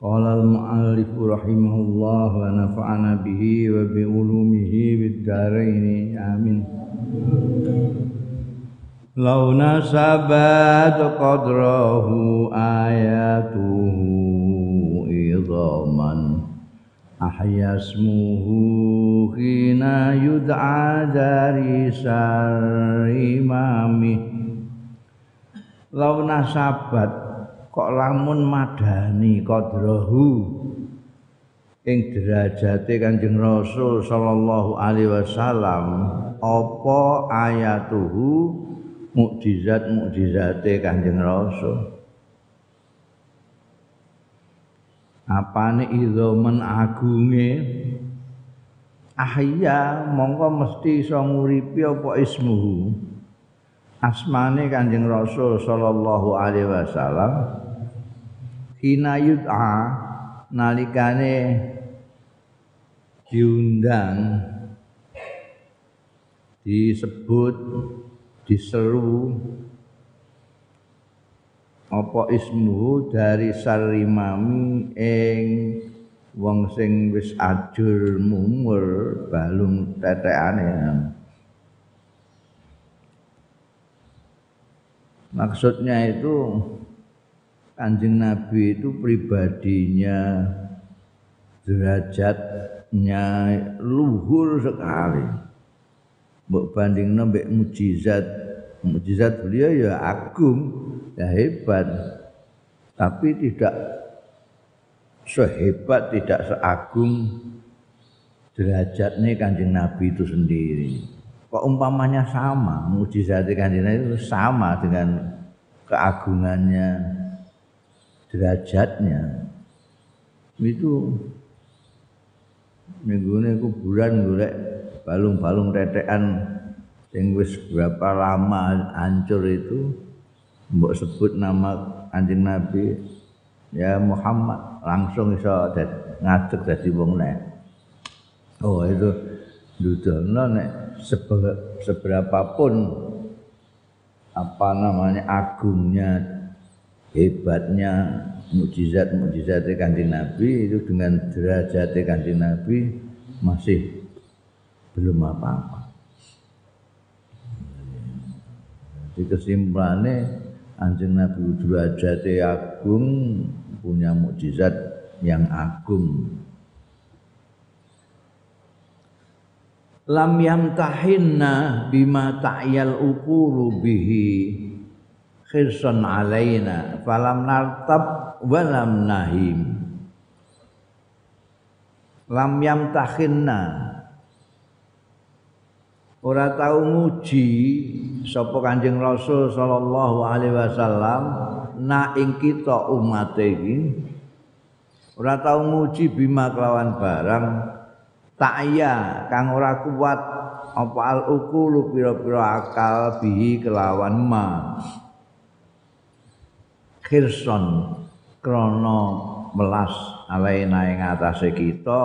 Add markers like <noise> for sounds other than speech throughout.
Qala al-mu'allif rahimahullah wa nafa'ana bihi wa bi ulumihi bid dharain amin. Law nasabat qadrahu ayatuhu idhaman ahya ismuhu khina yud'a dari imami Law nasabat kok lamun madani qadrahu ing derajate Kanjeng Rasul sallallahu alaihi wasallam apa ayatuhu mukjizat mukjizate Kanjeng Rasul? Apane idzaman agunge? Ahya mongko mesti iso nguripi apa ismuhu? Asmane Kanjeng Rasul sallallahu alaihi wasallam hina yud'a nalikane diundang disebut diseru apa ismu dari sarimami ing wong sing wis ajur mumur balung tetekane. Maksudnya itu Kanjeng Nabi itu pribadinya derajatnya luhur sekali. Mbok banding nembek mujizat, mujizat beliau ya agung, ya hebat. Tapi tidak sehebat, tidak seagung derajatnya kanjeng Nabi itu sendiri. Kok umpamanya sama, mujizat kanjeng Nabi itu sama dengan keagungannya derajatnya. Itu minggune kuburan golek balung-balung tetekan sing wis berapa lama hancur itu mbok sebut nama anjing Nabi. Ya Muhammad langsung iso ngadeg dadi wong nek oh itu dudono nek seberapa pun apa namanya agungnya hebatnya mukjizat-mukjizat kanjeng Nabi itu dengan derajat kanjeng Nabi masih belum apa-apa. Di kesimpulannya anjing Nabi derajat agung punya mukjizat yang agung. Lam yamtahinna bima ta'yal ukuru bihi khirsan alaina falam nartab walam nahim. Lam yam takhinna ora tau muji sapa Kanjeng Rasul sallallahu alaihi wasallam na ing kita umat iki. Ora tau muji bima kelawan barang takya kang ora kuat apa al ukulu pira-pira akal bihi kelawan ma khirson krana melas alaina ing atase kita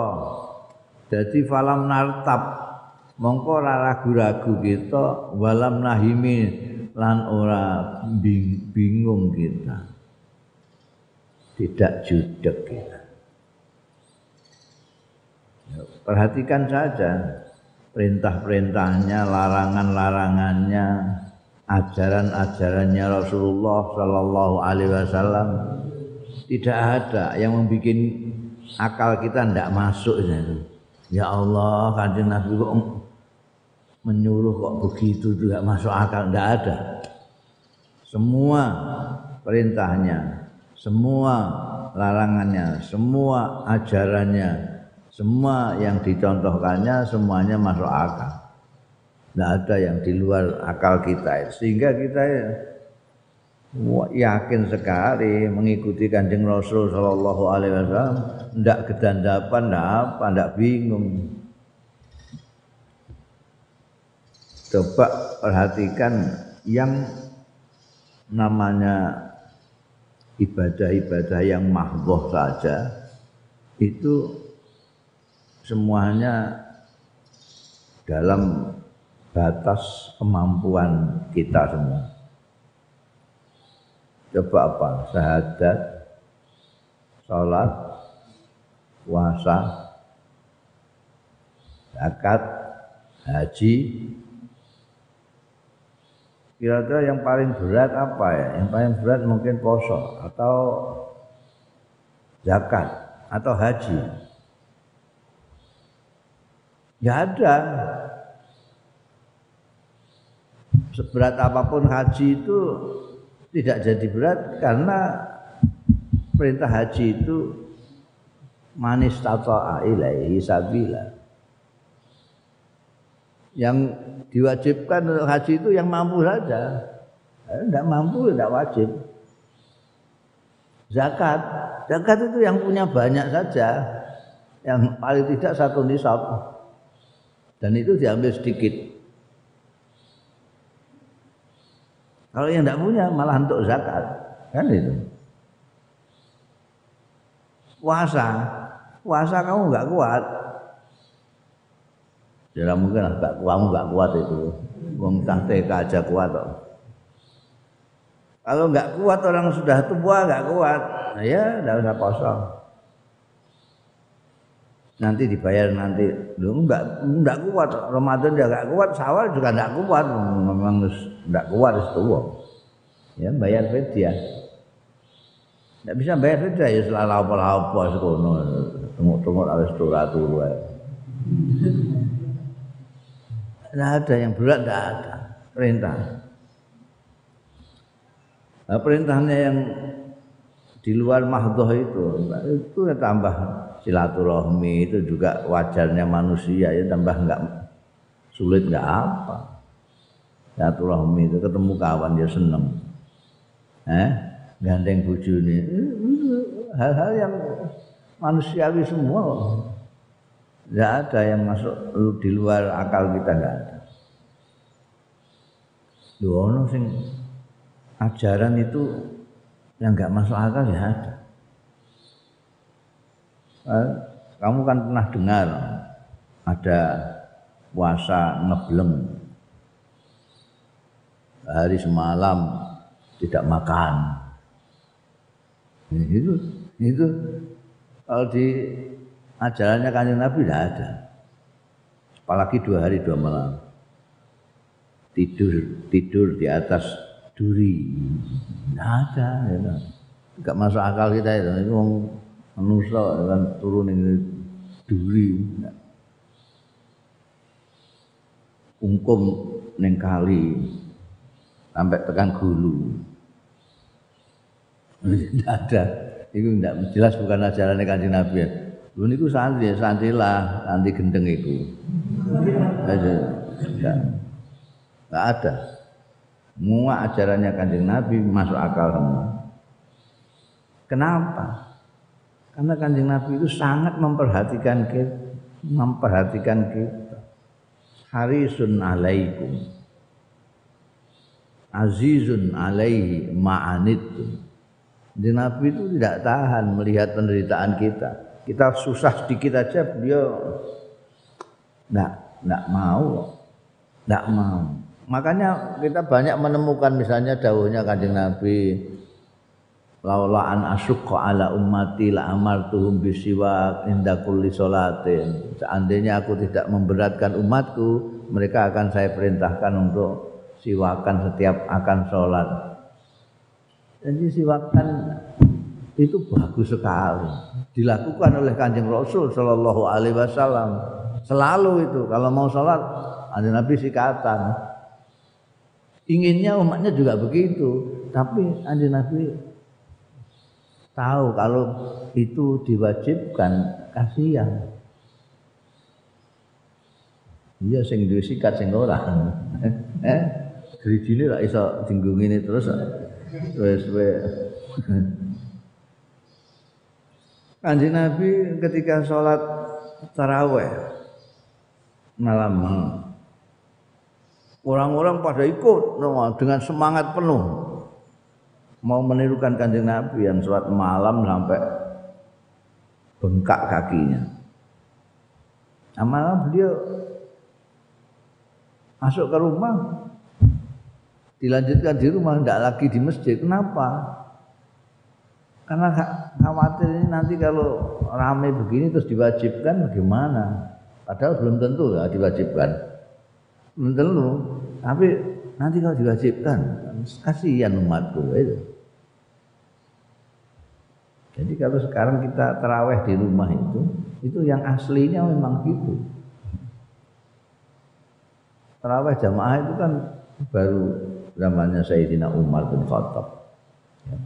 dadi falam nartab. Mongko ragu-ragu kita walam nahimi lan ora bingung kita. Tidak judek kita. Perhatikan saja perintah-perintahnya larangan-larangannya ajaran-ajarannya Rasulullah Shallallahu Alaihi Wasallam tidak ada yang membuat akal kita tidak masuk. Ya Allah kanjeng Nabi kok menyuruh kok begitu tidak masuk akal? Tidak ada. Semua perintahnya semua larangannya semua ajarannya semua yang dicontohkannya semuanya masuk akal tidak ada yang di luar akal kita sehingga kita yakin sekali mengikuti kanjeng Rasul Shallallahu Alaihi Wasallam ndak gedandapan ndak apa ndak bingung. Coba perhatikan yang namanya ibadah-ibadah yang mahdoh saja itu semuanya dalam batas kemampuan kita semua. Coba apa? Syahadat, sholat, puasa, zakat, haji, Kira-kira yang paling berat apa ya? Yang paling berat mungkin poso atau zakat atau haji. Ya ada. Seberat apa pun haji itu tidak jadi berat karena perintah haji itu manis tata'a ilaihi sabila yang diwajibkan untuk haji itu yang mampu saja. Tidak eh, mampu tidak wajib. Zakat, zakat itu yang punya banyak saja, yang paling tidak satu nisab, dan itu diambil sedikit. Kalau yang tidak punya malah untuk zakat, kan itu. Puasa, puasa kamu nggak kuat, Ya mungkin agak kamu gak kuat itu. Wong TK aja kuat kok. Kalau nggak kuat orang sudah tua nggak kuat, nah ya nggak usah kosong. Nanti dibayar nanti. Lu nggak nggak kuat. Ramadan juga nggak kuat, sawal juga nggak kuat, memang nggak kuat itu Ya bayar fidyah. Nggak bisa bayar fidyah ya selalu apa-apa sekono. Tunggu-tunggu harus turu-turu tidak ada yang berat tidak ada. Perintah. Nah, perintahnya yang di luar mahdoh itu itu tambah silaturahmi itu juga wajarnya manusia ya tambah enggak sulit enggak apa silaturahmi itu ketemu kawan dia seneng eh gandeng bujuni hal-hal yang manusiawi semua tidak ada yang masuk di luar akal kita tidak ada. Dono sing ajaran itu yang nggak masuk akal ya ada. Eh, kamu kan pernah dengar ada puasa ngebleng hari semalam tidak makan. Itu itu kalau di ajarannya kanjeng Nabi tidak ada. Apalagi dua hari dua malam. Tidur tidur di atas duri. Tidak ada. Ya. Gak masuk akal kita itu. Manusia kan turun ini duri. Ungkum neng kali sampai tekan gulu. Tidak ada. Itu tidak jelas bukan ajarannya kanjeng Nabi. Ya. Lu niku santri, santri lah, santri gendeng itu. Enggak ada. Semua ajarannya Kanjeng Nabi masuk akal semua. Kenapa? Karena Kanjeng Nabi itu sangat memperhatikan kita, memperhatikan kita. Harisun alaikum. Azizun alaihi ma'anittum. Nabi itu tidak tahan melihat penderitaan kita kita susah sedikit aja beliau enggak enggak mau enggak mau makanya kita banyak menemukan misalnya dawuhnya kanjeng Nabi laula an asyqa ala ummati la amartuhum bisiwa inda kulli salatin. Seandainya aku tidak memberatkan umatku mereka akan saya perintahkan untuk siwakan setiap akan sholat. Jadi siwakan itu bagus sekali. Dilakukan oleh kanjeng Rasul Shallallahu Alaihi Wasallam. Selalu itu kalau mau sholat ada Nabi sikatan. Inginnya umatnya juga begitu tapi ada Nabi tahu kalau itu diwajibkan kasihan. Iya sing duwe sikat sing ora. <laughs> Eh gerijine ra iso dinggung ini terus. Wis <laughs> Kanjeng Nabi ketika sholat taraweh malam orang-orang pada ikut dengan semangat penuh mau menirukan kanjeng Nabi yang sholat malam sampai bengkak kakinya. Nah, beliau masuk ke rumah. Dilanjutkan di rumah tidak lagi di masjid. Kenapa? Karena khawatir ini nanti kalau ramai begini terus diwajibkan bagaimana? Padahal belum tentu ya diwajibkan. Belum tentu. Tapi nanti kalau diwajibkan kasihan umatku itu jadi kalau sekarang kita teraweh di rumah itu itu yang aslinya memang gitu teraweh jamaah itu kan baru zamannya Sayyidina Umar bin Khattab. Ya.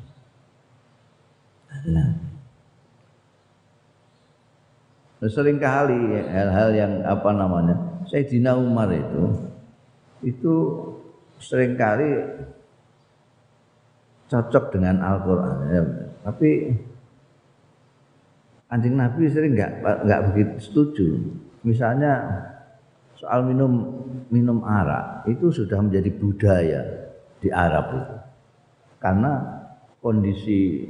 Nah. Sering kali hal-hal yang apa namanya Sayyidina Umar itu itu sering kali cocok dengan Al-Quran ya. tapi anjing Nabi sering nggak nggak begitu setuju misalnya soal minum minum arak itu sudah menjadi budaya di Arab itu. Karena kondisi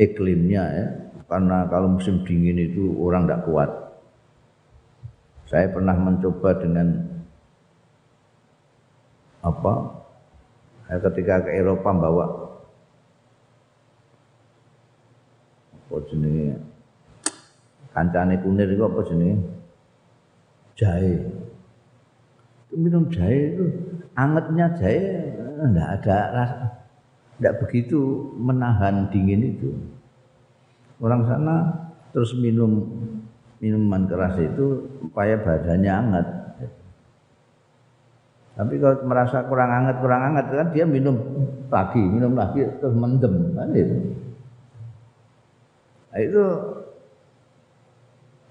iklimnya ya, karena kalau musim dingin itu orang tidak kuat. Saya pernah mencoba dengan apa? Ketika ke Eropa bawa apa jenenge kancane kunir itu apa jenenge jahe. Minum jahe itu angetnya jahe enggak ada rasa enggak begitu menahan dingin itu. Orang sana terus minum minuman keras itu supaya badannya hangat. Tapi kalau merasa kurang hangat, kurang hangat kan dia minum pagi, minum lagi terus mendem kan itu. Nah, itu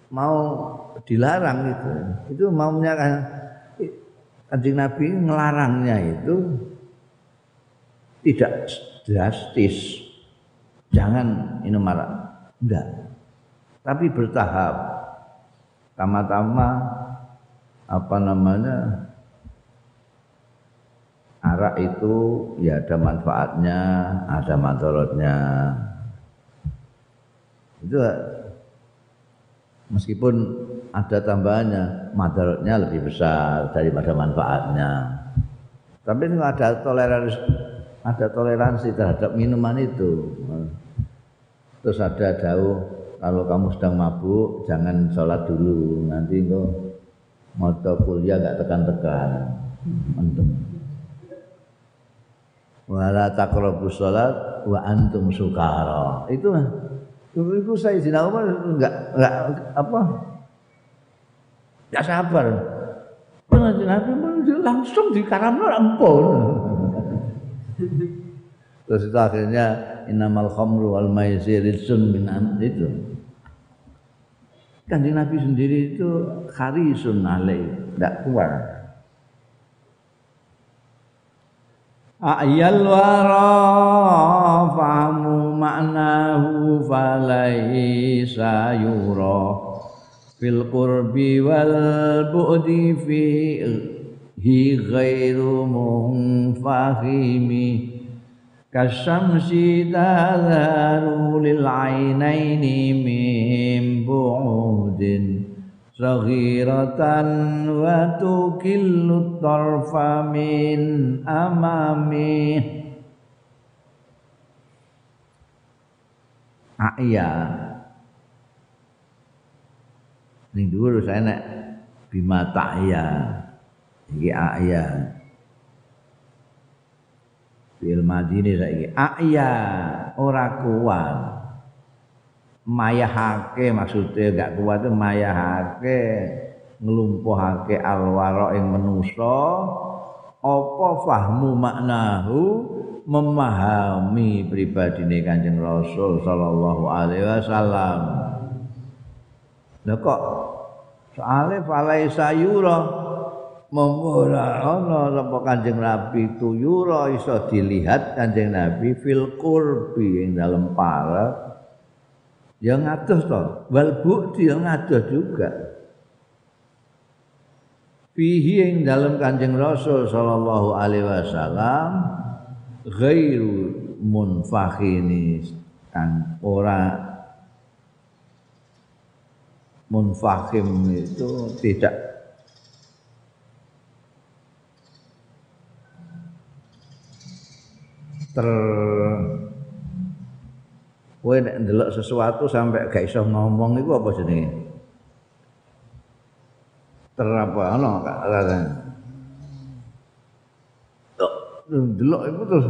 mau dilarang itu. Itu maunya kan Kanjeng Nabi ngelarangnya itu tidak drastis. Jangan minum arak. Enggak. Tapi bertahap. Tama-tama apa namanya? Arak itu ya ada manfaatnya, ada manfaatnya. Itu meskipun ada tambahannya, madaratnya lebih besar daripada manfaatnya. Tapi ini ada toleransi, ada toleransi terhadap minuman itu. Terus ada jauh kalau kamu sedang mabuk jangan sholat dulu, nanti kok mau kuliah gak tekan-tekan, mendem. Wala takrobus sholat wa antum sukara. Itu Dulu itu saya Sayyidina Umar enggak enggak apa? Enggak sabar. Pengajian Nabi langsung di karamno ampun. Terus itu akhirnya innamal khamru wal maisir rizun min itu. Kanjeng Nabi sendiri itu kharisun alaih, enggak kuat. Ayal wara fahamu maknahu falaisa yura fil qurbi wal bu'di fi hi ghairu munfahimi kasyamsi tadharu lil ainaini min bu'udin saghiratan wa tukillu tarfa min amami A'ya Ning dhuwur saya nek bima ta'ya iki a'ya Bil madini saiki a'ya ora kuat mayahake maksudnya gak kuat itu mayahake ngelumpuhake alwaro yang menuso apa fahmu maknahu? Memahami pribadi ini kanjeng Rasul sallallahu alaihi wasallam. Lah kok soalnya falai sayura? Memura ana sapa kanjeng Nabi itu yura iso dilihat kanjeng Nabi fil qurbi ing dalam parat ya ngadoh to. Wal bukti ya ngadoh juga. Fihi ing dalam kanjeng Rasul sallallahu alaihi wasallam ghairu munfakhini kan ora munfakhim itu tidak. Ter kowe nek ndelok sesuatu sampai gak iso ngomong iku apa jenenge? Ter apa ana kata ndelok iku terus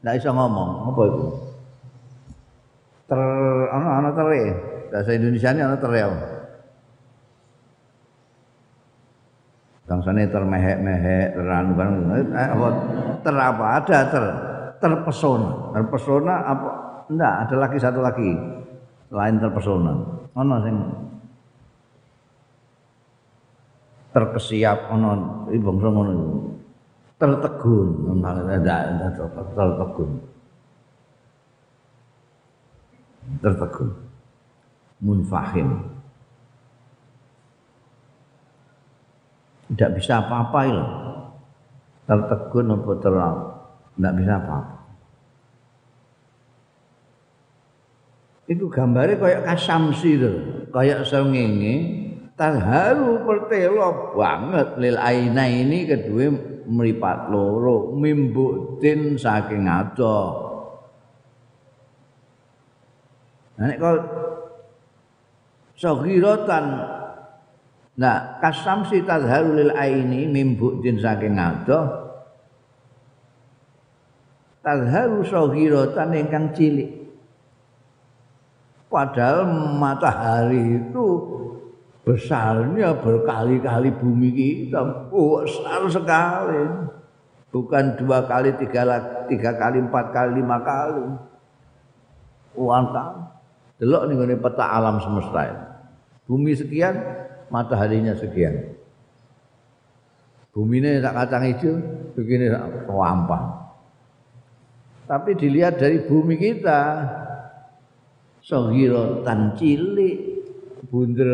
gak iso ngomong apa itu ter ana ana tere. Bahasa Indonesia ini ana tere apa? Bangsane termehek-mehek teran barang eh, apa? Ter apa? Ada ter terpesona. Terpesona apa Enggak, ada lagi satu lagi. Lain terpesona. Ono sing terkesiap ono bangsa ngono tertegun enggak tertegun. Tertegun. Munfahim. Tidak bisa apa-apa itu tertegun apa terlalu. Tidak bisa apa-apa Iku gambare kaya kasamsi to, kaya srengenge, tarharu pertelo banget lil aina ini kedue mripat loro, mimbutin saking ado. Nek kok sagiratan Nah, kasamsi tadharu lil aini mimbutin saking ado. Tadharu sagiratan ingkang cilik. Padahal matahari itu besarnya berkali-kali bumi kita. Oh, besar sekali. Bukan dua kali, tiga, tiga kali, empat kali, lima kali. Wantang. Delok nih peta alam semesta ini. Bumi sekian, mataharinya sekian. Bumi ini tak kacang hijau, begini wampang. Tapi dilihat dari bumi kita, tan cilik bunder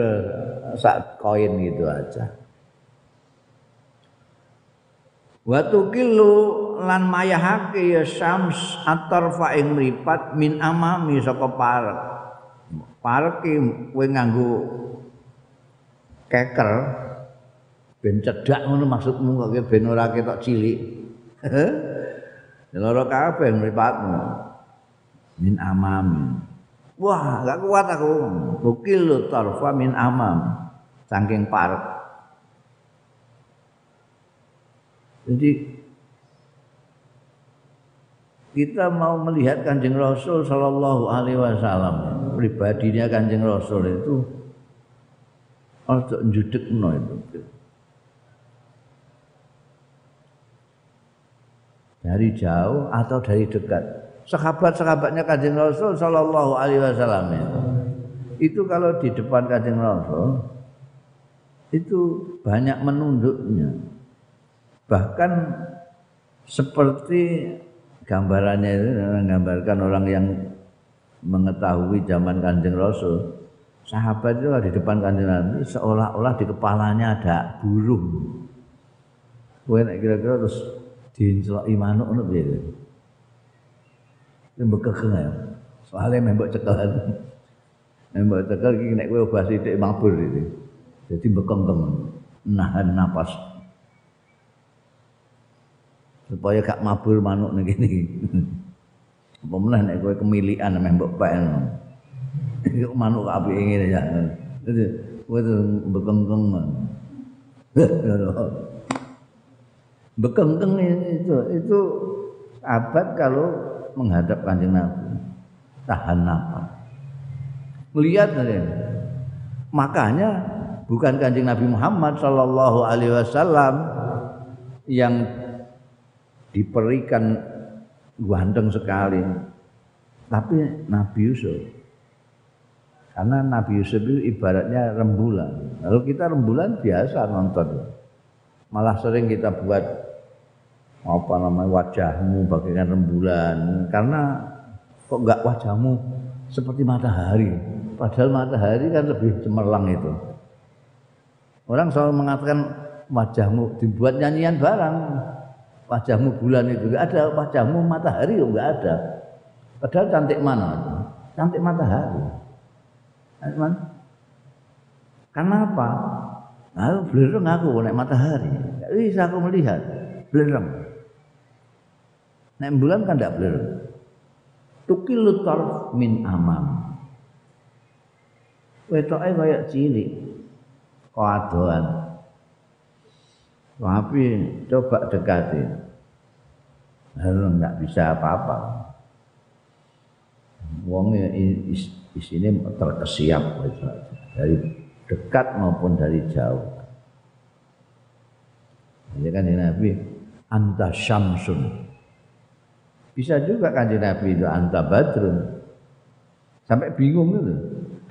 sak koin gitu aja Watu kilu lan mayahake ya syams atarfa ing mripat min amami saka parek. Parek kowe nganggo keker ben cedak ngono maksudmu kok ben ora ketok cilik. <laughs> Loro kabeh mripatmu. Min amami. Wah, gak kuat aku. Bukil tarfa min amam. Saking parek. Jadi kita mau melihat Kanjeng Rasul sallallahu alaihi wasallam, pribadinya Kanjeng Rasul itu untuk njudekno itu. Dari jauh atau dari dekat sahabat-sahabatnya Kanjeng Rasul sallallahu alaihi wasallam itu kalau di depan Kanjeng Rasul itu banyak menunduknya. Bahkan seperti gambarannya itu menggambarkan orang yang mengetahui zaman Kanjeng Rasul. Sahabat itu di depan Kanjeng Nabi seolah-olah di kepalanya ada burung. Kowe kira-kira terus diincelok manuk ngono piye? Mbekek ya. Soalnya membok cekelan. Membok cekel iki nek kowe obah sithik mabur iki. Jadi bekengkeng nahan napas. Supaya gak mabur manuk ning kene. Apa meneh nek kowe kemilikan membok pek. Iki manuk apike ngene ya. Jadi kowe bekengkeng. Bekengkeng itu itu abad kalau menghadap kanjeng Nabi. Tahan nafas. Melihat makanya bukan kanjeng Nabi Muhammad Shallallahu Alaihi Wasallam yang diberikan ganteng sekali tapi Nabi Yusuf. Karena Nabi Yusuf itu ibaratnya rembulan. Lalu kita rembulan biasa nonton. Malah sering kita buat apa namanya wajahmu bagaikan rembulan karena kok enggak wajahmu seperti matahari. Padahal matahari kan lebih cemerlang itu. Orang selalu mengatakan wajahmu dibuat nyanyian barang. Wajahmu bulan itu enggak ada, wajahmu matahari enggak ada. Padahal cantik mana? Cantik matahari. Karena apa? Aku belereng aku naik matahari. Enggak bisa aku melihat. Belereng. Naik bulan kan enggak belereng. Tukilu tarf min amam. Wetoke kaya cilik. Kadoan. Tapi coba dekati. Lalu enggak bisa apa-apa. Wongnya di sini terkesiap dari dekat maupun dari jauh. Jadi kan Nabi anta syamsun. Bisa juga kanjeng Nabi itu anta badrun. Sampai bingung itu.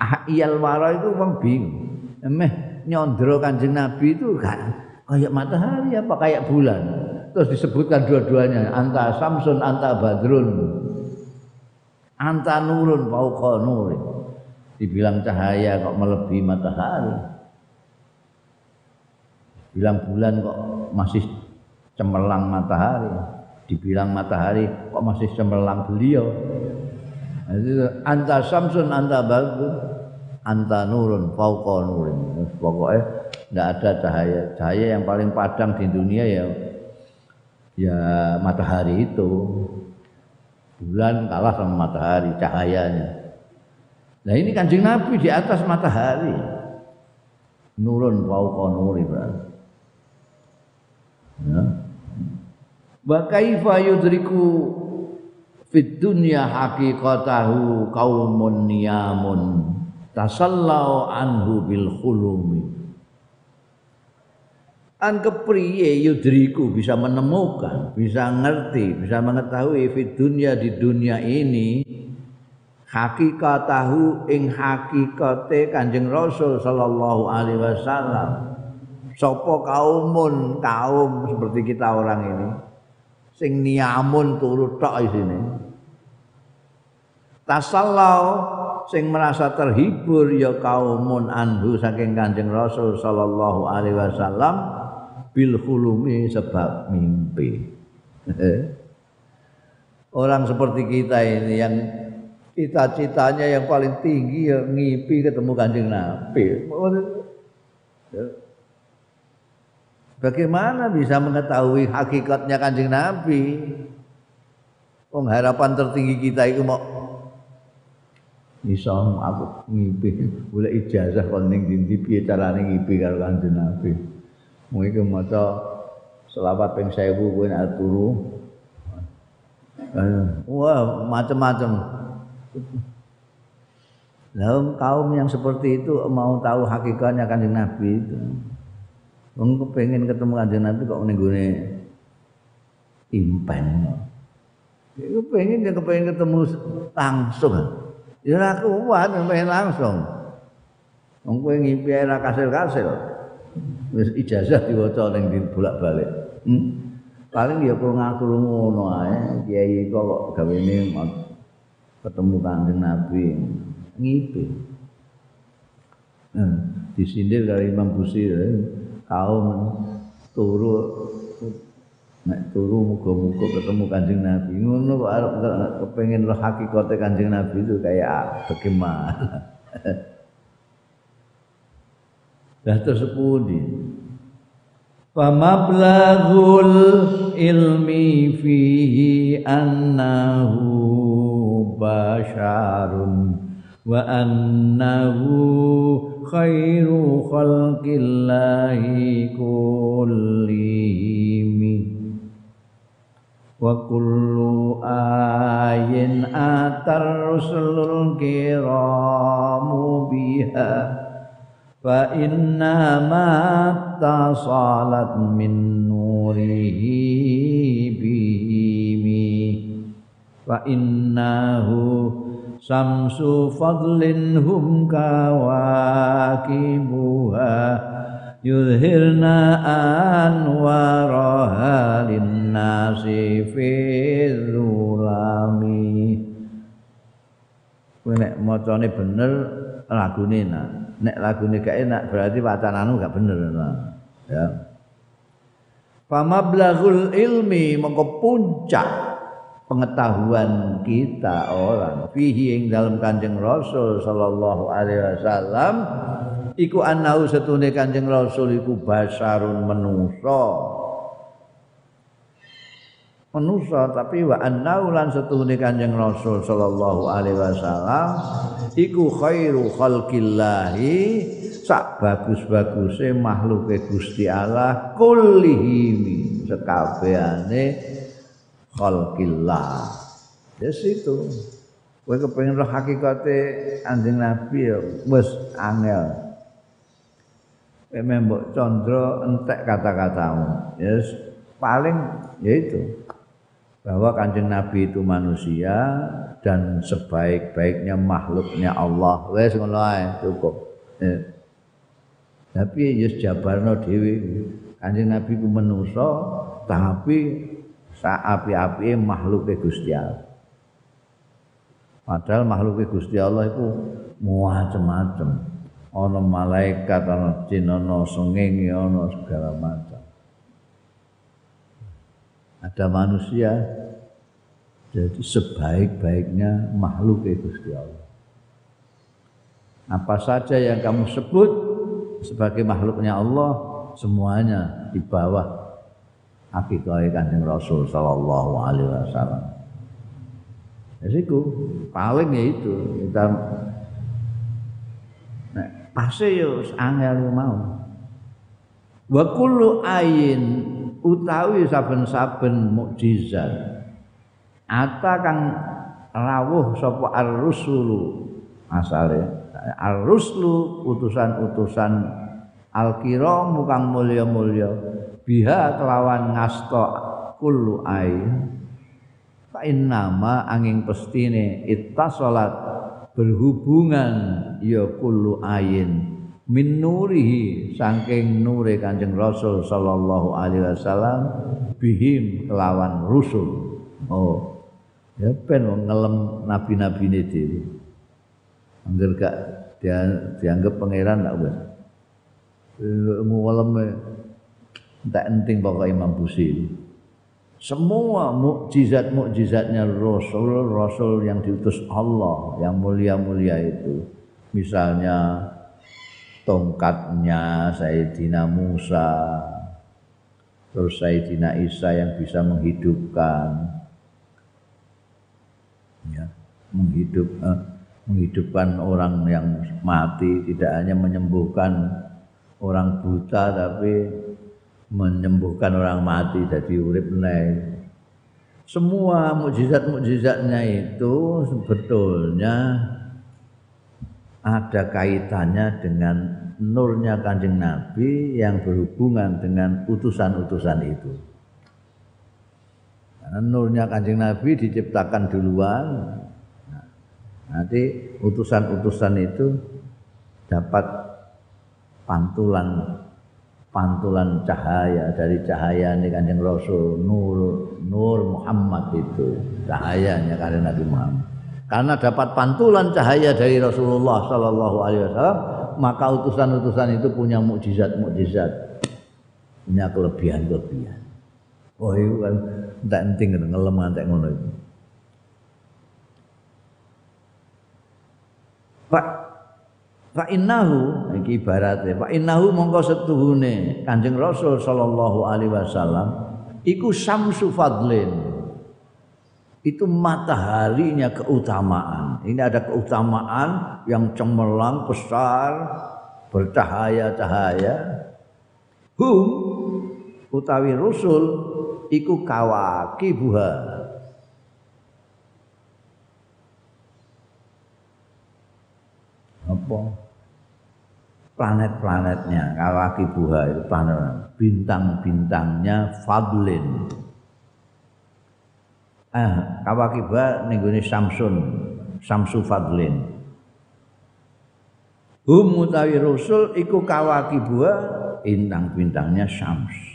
Ah, iyal wara itu bang bingung. Emeh nyondro kanjeng Nabi itu kan kayak matahari apa kayak bulan. Terus disebutkan dua-duanya anta samsun anta badrun. Anta nurun fauqa nurin. Dibilang cahaya kok melebihi matahari. Bilang bulan kok masih cemerlang matahari dibilang matahari kok masih cemerlang beliau? Anta samsun anta bagus anta nurun fauqa nurin. Pokoknya tidak ada cahaya. Cahaya yang paling padang di dunia ya ya matahari itu. Bulan kalah sama matahari cahayanya. Nah ini kanjeng nabi di atas matahari. Nurun fauqa nurin ya wa kaifa yudriku fid dunya haqiqatahu qaumun niyamun tasallau anhu bil khulumi. An kepriye yudriku bisa menemukan bisa ngerti bisa mengetahui fid dunya di dunia ini hakikatahu ing hakikate Kanjeng Rasul sallallahu alaihi wasallam. Sapa kaumun kaum seperti kita orang ini sing niamun turu tok isine tasallau sing merasa terhibur ya kaumun anhu saking Kanjeng Rasul sallallahu alaihi wasallam bil hulumi sebab mimpi. <laughs> Orang seperti kita ini yang cita-citanya yang paling tinggi ya ngipi ketemu Kanjeng Nabi Bagaimana bisa mengetahui hakikatnya kanjeng Nabi? Wong harapan tertinggi kita itu mau iso aku ngipi boleh ijazah kon ning ndi piye carane ngipi karo kanjeng Nabi. Mung iki maca selawat ping 1000 kowe nek turu. Wah, macam-macam. Lah kaum yang seperti itu mau tahu hakikatnya kanjeng Nabi itu. Wong pengen ketemu Kanjeng Nabi kok ning gone impen. Iku pengen dia kepengen ketemu langsung. Ya ora kuat pengen langsung. Wong kowe ngimpi ora kasil-kasil. Wis ijazah diwaca ning bolak-balik. Hmm? Paling ya kok ngatur ngono ae, kiai kok gawene ketemu Kanjeng Nabi ngipi. Hmm, disindir dari Imam Busiri kaum turu nek turu muga-muga ketemu Kanjeng Nabi. Ngono kok arep kepengin roh hakikate Kanjeng Nabi itu kayak bagaimana? <laughs> Lah terus pundi Famablaghul ilmi fihi annahu basyarun wa annahu khairu khalqillahi kullihim wa kullu ayin atar rusulul kiramu biha fa inna ma tasalat min nurihi bihimi fa innahu samsu fadlin hum kawakibuha yudhirna anwaraha linnasi fi kowe nek macane bener lagune enak. Nek lagune gak enak berarti wacananmu gak bener nah. ya. Famablaghul ilmi mengko puncak pengetahuan kita orang. Fihi ing dalam Kanjeng Rasul sallallahu alaihi wasallam iku annahu setune Kanjeng Rasul iku basarun manusa manusa tapi wa annahu lan setune Kanjeng Rasul sallallahu alaihi wasallam iku khairu khalqillahi sak bagus-baguse makhluke Gusti Allah kullihimi sekabehane khalqillah yes itu kowe kepengin roh hakikate anjing nabi ya wis angel Memang mbok condro entek kata-katamu. Yes, paling ya itu bahwa kanjeng Nabi itu manusia dan sebaik-baiknya makhluknya Allah. Wes ngono ae cukup. Ya. Tapi ya jabarno dhewe kanjeng Nabi ku manusa tapi saapi-api makhluknya Gusti Allah. Padahal makhluknya Gusti Allah itu macam-macam. ana malaikat ana jin ana sengenge ana segala macam ada manusia jadi sebaik-baiknya makhluk itu Gusti Allah apa saja yang kamu sebut sebagai makhluknya Allah semuanya di bawah hakikat kanjeng Rasul Sallallahu Alaihi Wasallam. Itu paling ya itu kita pase yo angel mau wa kullu ayin utawi saben-saben mukjizat ata kang rawuh sapa ar-rusulu asale ar-ruslu utusan-utusan al-kiram kang mulya-mulya. Biha kelawan ngasta kullu ayin fa innama angin pestine ittasalat berhubungan ya kullu ayin min nurihi saking nure Kanjeng Rasul sallallahu alaihi wasallam bihim kelawan rusul. Oh ya ben ngelem nabi-nabi ini dhewe. Angger gak dia, dianggap pangeran tak wis ngelem tak penting pokok Imam Busiri semua mukjizat-mukjizatnya Rasul, Rasul yang diutus Allah, yang mulia-mulia itu. Misalnya tongkatnya Sayyidina Musa, terus Sayyidina Isa yang bisa menghidupkan, ya, menghidup, eh, menghidupkan orang yang mati, tidak hanya menyembuhkan orang buta, tapi menyembuhkan orang mati jadi urip meneh. Semua mukjizat-mukjizatnya itu sebetulnya ada kaitannya dengan nurnya Kanjeng Nabi yang berhubungan dengan utusan-utusan itu. Karena nurnya Kanjeng Nabi diciptakan duluan. Nah, nanti utusan-utusan itu dapat pantulan pantulan cahaya dari cahaya ini kanjeng Rasul Nur Nur Muhammad itu cahayanya karena Nabi Muhammad. Karena dapat pantulan cahaya dari Rasulullah Sallallahu Alaihi Wasallam maka utusan-utusan itu punya mukjizat-mukjizat punya kelebihan-kelebihan. Oh itu kan? Tidak penting ngelem ngantek ngono itu. Pak Fa innahu iki ibarate fa innahu mongko setuhune Kanjeng Rasul sallallahu alaihi wasallam iku syamsu fadlin. Itu mataharinya keutamaan. Ini ada keutamaan yang cemerlang besar bercahaya-cahaya. Hum utawi rusul iku kawakibuha. Apa? Planet-planetnya kawakibuha itu planet bintang-bintangnya fadlin. Eh kawakibuha ning Samsun Samsu Fadlin. Hum utawi rusul iku kawakibuha bintang-bintangnya Syams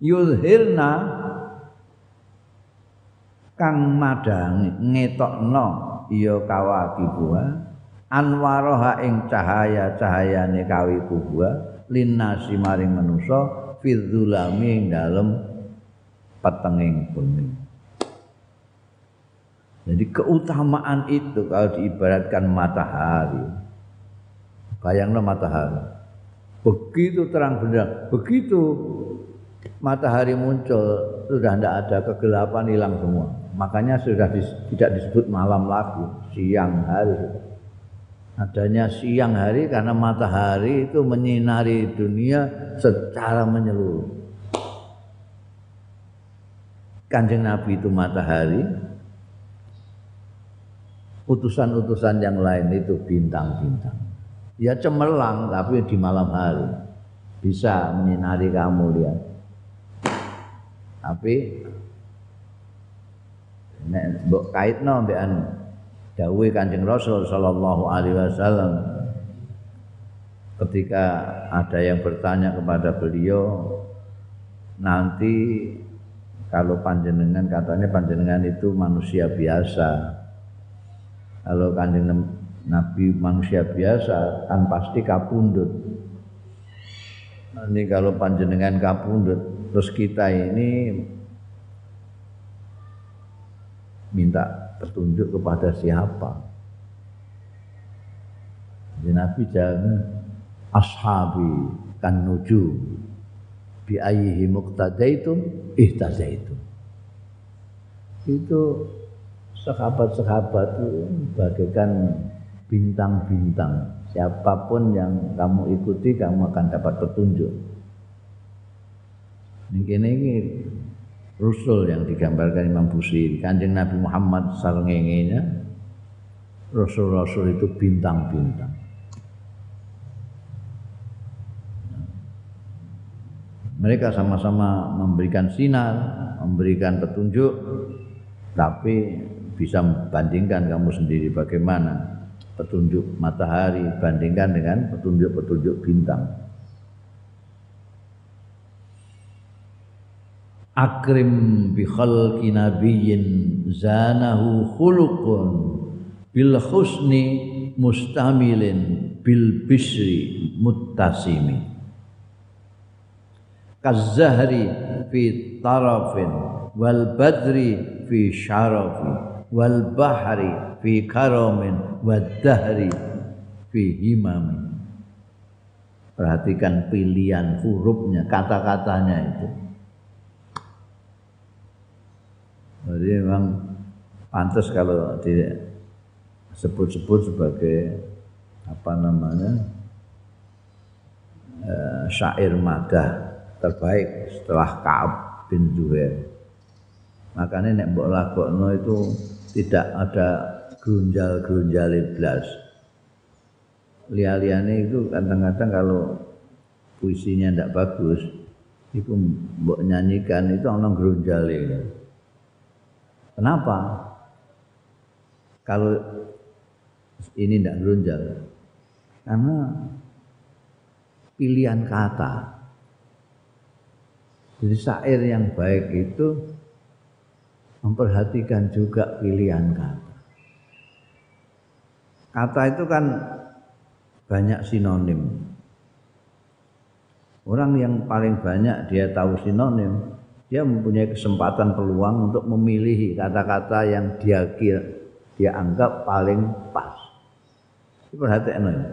yuzhirna kang madangi ngetokno ya kawakibuha anwaroha ing cahaya-cahayane kawibuha linnasi maring manusa fidzulami ing dalem petenging bumi. Jadi keutamaan itu kalau diibaratkan matahari. Bayangno matahari. Begitu terang benderang begitu matahari muncul sudah tidak ada kegelapan hilang semua. Makanya sudah dis, tidak disebut malam lagi siang hari adanya siang hari karena matahari itu menyinari dunia secara menyeluruh. Kanjeng nabi itu matahari. Utusan-utusan yang lain itu bintang-bintang. Ya cemerlang tapi di malam hari. Bisa menyinari kamu lihat. Tapi nek mbok kaitno mbekan dawuhe Kanjeng Rasul sallallahu alaihi wasallam ketika ada yang bertanya kepada beliau nanti kalau panjenengan katanya panjenengan itu manusia biasa. Kalau kanjeng Nabi manusia biasa kan pasti kapundut ini kalau panjenengan kapundut Terus kita ini minta petunjuk kepada siapa? Jadi Nabi jangan ashabi kan nuju bi ayyihi muqtadaitum ihtadaitum. Itu sahabat-sahabat itu bagaikan bintang-bintang. Siapa pun yang kamu ikuti kamu akan dapat petunjuk. Ini ini Rasul yang digambarkan Imam Busiri. Kanjeng Nabi Muhammad sarengengenya Rasul-Rasul itu bintang-bintang. Mereka sama-sama memberikan sinar, memberikan petunjuk, tapi bisa bandingkan kamu sendiri bagaimana petunjuk matahari bandingkan dengan petunjuk-petunjuk bintang. Akrim bi khalqi nabiyyin zanahu khuluqun bil husni mustamilin bil bisri muttasimi. Kazahri fi tarafin wal badri fi syarafi wal bahri fi karamin wad dahri fi himami. Perhatikan pilihan hurufnya kata-katanya itu Jadi memang pantas kalau disebut-sebut sebagai apa namanya uh, syair madah terbaik setelah Kaab bin Zuhair. Makanya nek mbok lakokno itu tidak ada gerunjal-gerunjal iblas. Lia-liane itu kadang-kadang kalau puisinya tidak bagus, itu mbok nyanyikan itu orang gerunjal Kenapa? Kalau ini tidak gerunjal. Karena pilihan kata. Jadi syair yang baik itu memperhatikan juga pilihan kata. Kata itu kan banyak sinonim. Orang yang paling banyak dia tahu sinonim dia mempunyai kesempatan peluang untuk memilih kata-kata yang dia kira dia anggap paling pas. Perhatikan ini.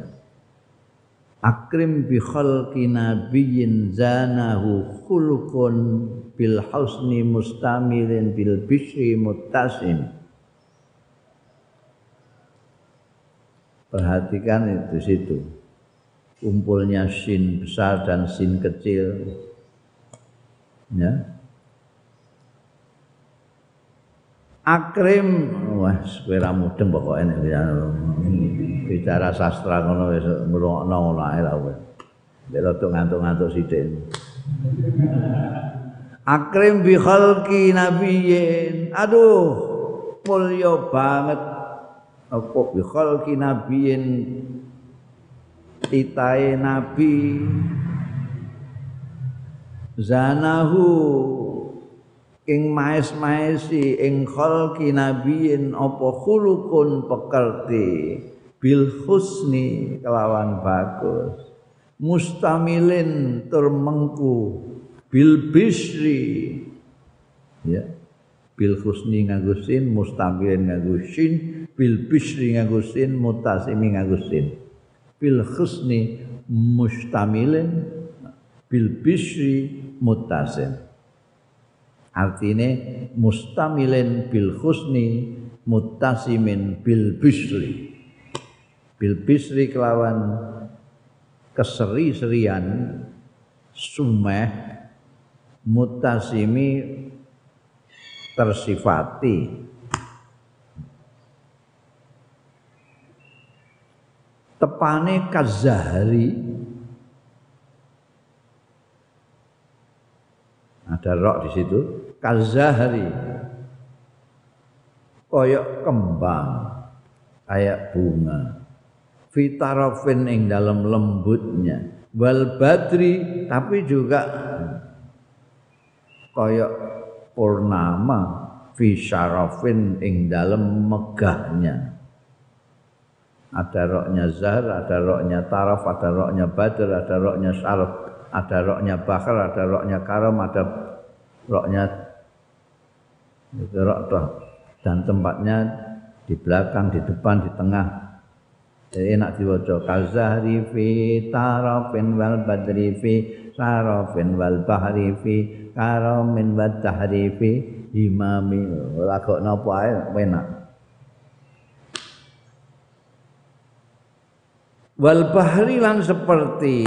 Akrim bi khalqi nabiyyin zanahu khuluqun bil husni mustamilin bil bishri muttasim. Perhatikan itu situ. Kumpulnya sin besar dan sin kecil. Ya, Akrim wah kowe ra mudeng pokoke nek bicara sastra ngono wis ngrungokno ngono ae lah kowe. Nek ngantuk-ngantuk sithik. Akrim bi khalqi nabiyyin. Aduh, mulya banget apa bi khalqi nabiyyin titae nabi zanahu ing maes-maesi ing khalqi nabiyin apa khulukun pekerti? Bil husni kelawan bagus. Mustamilin tur mengku bil bisri. Ya. Bil husni ngagusin mustamilin ngagusin bil bisri ngagusin mutasimi ngagusin bil husni mustamilin. Bil bisri mutasim artine mustamilin bil husni mutasimin bil bisri. Bil bisri kelawan keseri-serian sumeh mutasimi tersifati. Tepane kazahari. Ada rok di situ kazahri koyok kembang kayak bunga. Fitarofin ing dalam lembutnya. Wal badri tapi juga koyok purnama. Fi syarafin ing dalam megahnya. Ada roknya zahar, ada roknya taraf, ada roknya badr, ada roknya syaraf, ada roknya bakar, ada roknya karam, ada roknya itu rok toh dan tempatnya di belakang, di depan, di tengah. Jadi enak diwaca kazahri fi tarafin wal badri fi sarafin wal bahri fi karamin wal tahri fi imami lagok napa ae enak. Wal bahri lan seperti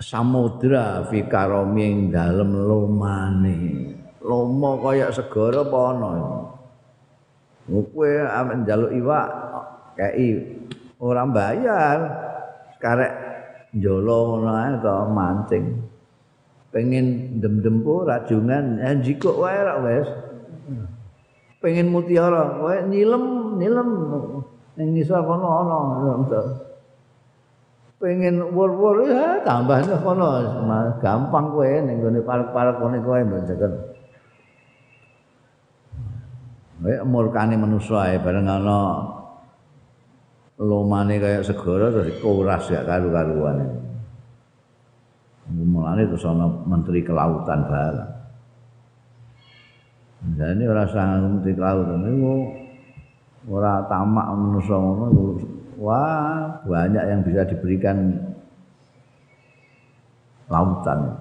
samudra fi karomi ing dalem lomane lomo kaya segara apa ana? Kowe amen njaluk iwak kei ora bayar karek njolo ngono ae to mancing. Pengen dem-dem rajungan eh jikok wae ra wis pengen mutiara. Kowe nyilem nyilem. Ning ngisor kono ana pengen wur-wur ya tambahnya kono. Gampang kowe ning gone parek-parek kene kowe mbenjeken Wae murkane manusa ae bareng ana lomane kaya segara terus kuras gak karu-karuan. Mulane terus ana menteri kelautan barang. Nah ini sanggup menteri kelautan niku ora tamak manusa ngono wah banyak yang bisa diberikan lautan.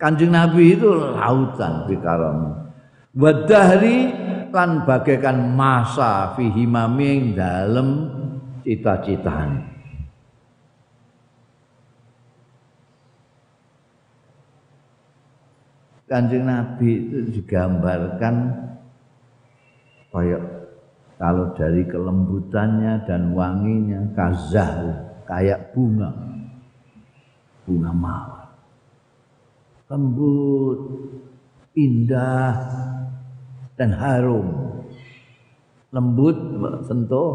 Kanjeng Nabi itu lautan bikaram. Wadahri lan bagaikan masa fi himaming dalem cita-citane. Kanjeng Nabi itu digambarkan kayak kalau dari kelembutannya dan wanginya kazah kayak bunga. Bunga mawar. Lembut indah dan harum. Lembut mbak sentuh.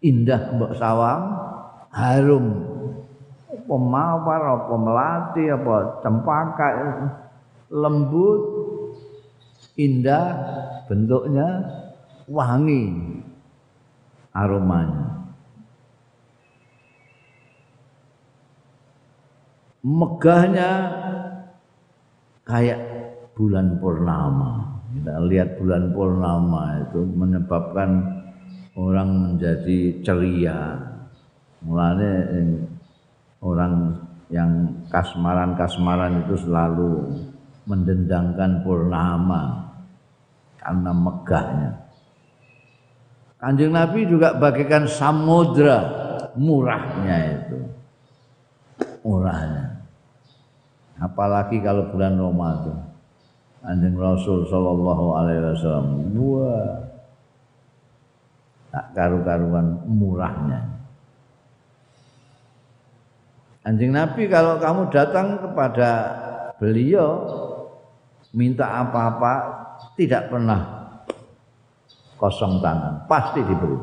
Indah mbak sawang. Harum. Apa mawar apa melati apa cempaka. Lembut indah bentuknya wangi. Aromanya. Megahnya kayak bulan purnama. Kita lihat bulan purnama itu menyebabkan orang menjadi ceria. Mulanya orang yang kasmaran-kasmaran itu selalu mendendangkan purnama karena megahnya. Kanjeng Nabi juga bagikan samudra murahnya itu. Murahnya. Apalagi kalau bulan Ramadan. Kanjeng Rasul sallallahu alaihi wasallam. Wah. Tak karu-karuan murahnya. Anjing Nabi kalau kamu datang kepada beliau minta apa-apa tidak pernah kosong tangan, pasti diberi.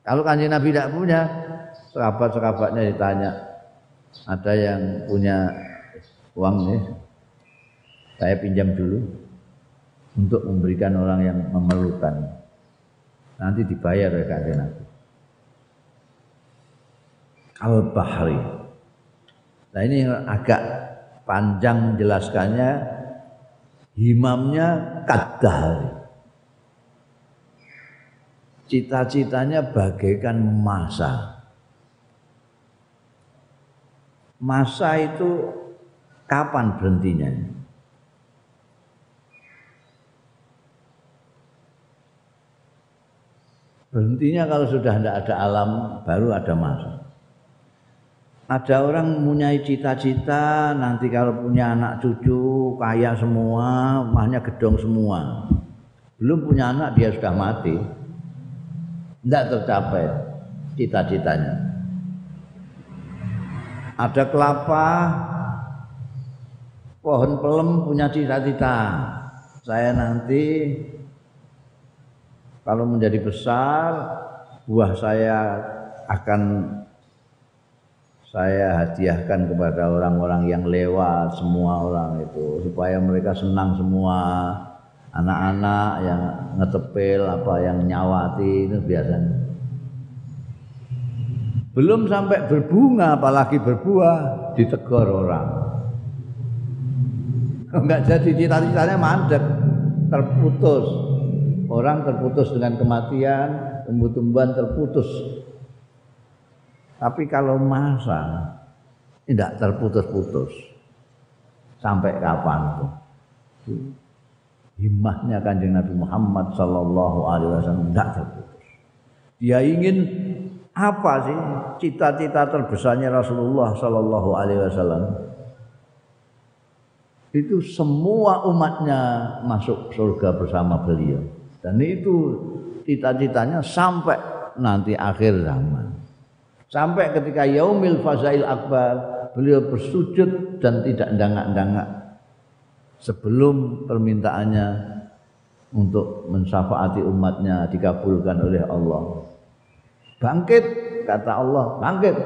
Kalau kanjeng Nabi tidak punya, sahabat-sahabatnya ditanya, ada yang punya uang nih, Saya pinjam dulu untuk memberikan orang yang memerlukan. Nanti dibayar oleh kanjeng Nabi. Al-Bahri. Nah ini agak panjang menjelaskannya himamnya kadahari. Cita-citanya bagaikan masa. Masa itu kapan berhentinya? Berhentinya kalau sudah tidak ada alam, baru ada masa. Ada orang mempunyai cita-cita nanti kalau punya anak cucu kaya semua, mahnya gedong semua. Belum punya anak dia sudah mati. Tidak tercapai cita-citanya. Ada kelapa, pohon pelem punya cita-cita. Saya nanti kalau menjadi besar buah saya akan saya hadiahkan kepada orang-orang yang lewat semua orang itu. Supaya mereka senang semua. Anak-anak yang ngetepil apa yang nyawati itu biasanya. Belum sampai berbunga apalagi berbuah ditegur orang. Enggak jadi cita-citanya mandek terputus Orang terputus dengan kematian, tumbuh-tumbuhan terputus. Tapi kalau masa tidak terputus-putus. Sampai kapan itu? Himmahnya kanjeng Nabi Muhammad Sallallahu Alaihi Wasallam tidak terputus. Dia ingin apa sih cita-cita terbesarnya Rasulullah Sallallahu Alaihi Wasallam? Itu semua umatnya masuk surga bersama beliau. Dan itu cita-citanya sampai nanti akhir zaman. Sampai ketika yaumil fazail akbar beliau bersujud dan tidak dangak-dangak sebelum permintaannya untuk mensyafaati umatnya dikabulkan oleh Allah. Bangkit kata Allah, bangkit.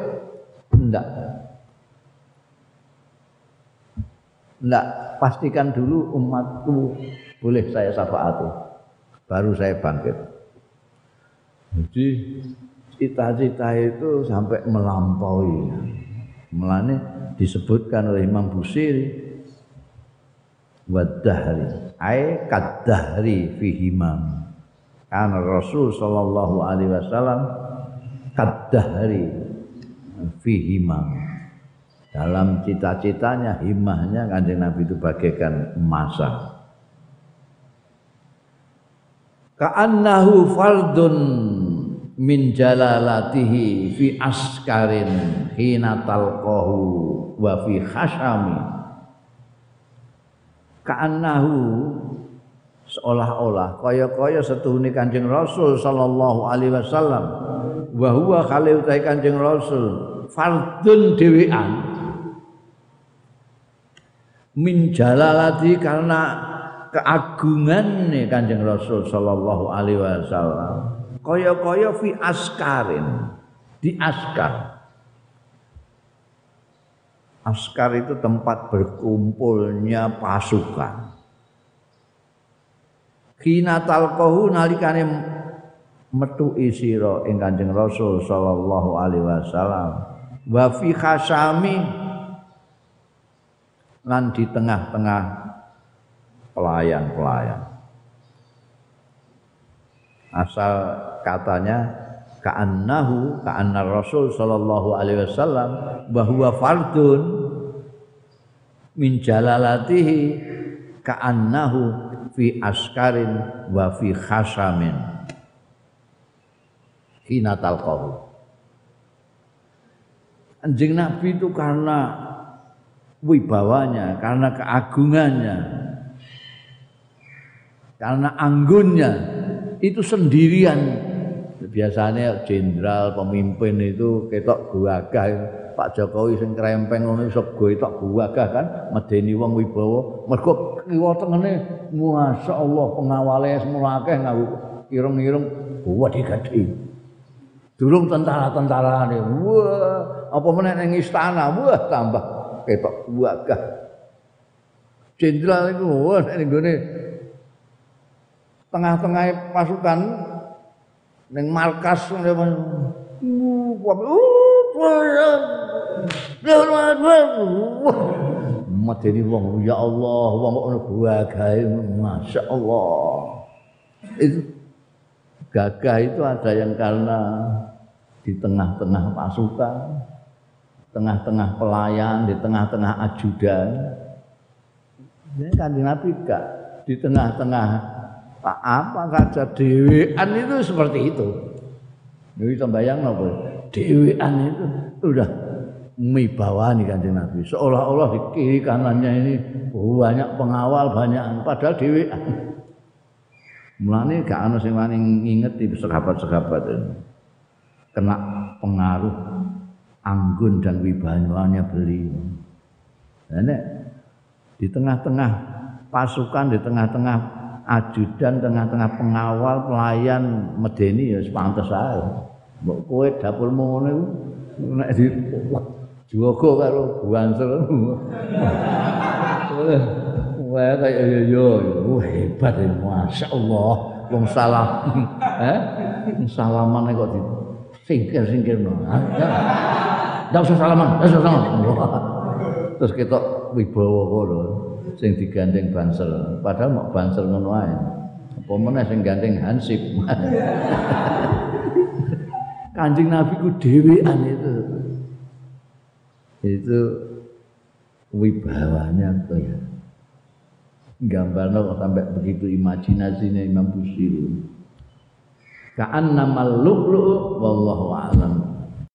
Enggak. Enggak, pastikan dulu umatku boleh saya syafaati baru saya bangkit. Jadi cita-cita itu sampai melampaui. Melane disebutkan oleh Imam Busiri wadahri ay kadahri fi himam. Karena Rasul sallallahu alaihi wasallam kadahri fi himam. Dalam cita-citanya, himahnya kanjeng Nabi itu bagaikan masa ka'annahu fardun min jalalatihi fi askarin hina talqahu wa fi khashami ka'annahu seolah-olah kaya-kaya setuhune Kanjeng Rasul sallallahu alaihi wasallam. Wa huwa khali Kanjeng Rasul. Fardun dhewean min jalalati karena keagungan nih Kanjeng Rasul sallallahu alaihi wasallam. Kaya-kaya fi askarin, di askar. Askar itu tempat berkumpulnya pasukan. Kina talqahu nalikane metu isira ing Kanjeng Rasul sallallahu alaihi wasallam. Wa fi khasami lan di tengah-tengah pelayan-pelayan. Asal katanya ka'annahu ka'anna Rasul sallallahu alaihi wasallam bahwa fardun min jalalatihi ka'annahu fi askarin wa fi khasamin. Hina talqahu. Anjing Nabi itu karena wibawanya, karena keagungannya, karena anggunnya itu sendirian. Biasanya jenderal pemimpin itu ketok gagah Pak Jokowi sing krempeng ngono iso ketok gagah kan? Medeni wong wibawa. Mergo kiwa tengene masyaallah pengawale semula akeh ngaku irung-irung wah digadi. Durung tentara-tentarane. Wah apa meneh ning istana? Wah tambah ketok gagah jenderal itu wah nek nggone tengah-tengah pasukan ning markas Medeni wong ya Allah wong ngono gagah Masya Allah. Itu gagah itu ada yang karena di tengah-tengah pasukan tengah-tengah pelayan di tengah-tengah ajudan. Ini kan Nabi di tengah-tengah apa saja dewean itu seperti itu? Jadi sembayang apa? Dewean itu udah mibawani kanjeng Nabi. Seolah-olah di kiri kanannya ini banyak pengawal banyak padahal dewean. Mulane gak ana sing wani ngingeti sekabat-sekabat kena pengaruh anggun dan wibawanya beliau nah, di tengah-tengah pasukan di tengah-tengah ajudan tengah-tengah pengawal pelayan medeni ya sepantes ae mbok kowe dapurmu ngono iku nek di Jogo karo Buanser. Wah kayak yo yo, wah hebat ya, masya Allah. Wong salam, <laughs> eh, salaman kok di singkir singkir no. Tidak usah salaman, tidak usah salaman. Terus kita wibawa kono, sing digandeng banser. Padahal mau banser ngono ae. Apa meneh sing gandeng hansip. <laughs> Kanjeng Nabi ku dhewean itu itu wibawanya tuh ya gambarnya sampai begitu imajinasinya Imam Busiri ka'an nama lu'lu' wallahu a'lam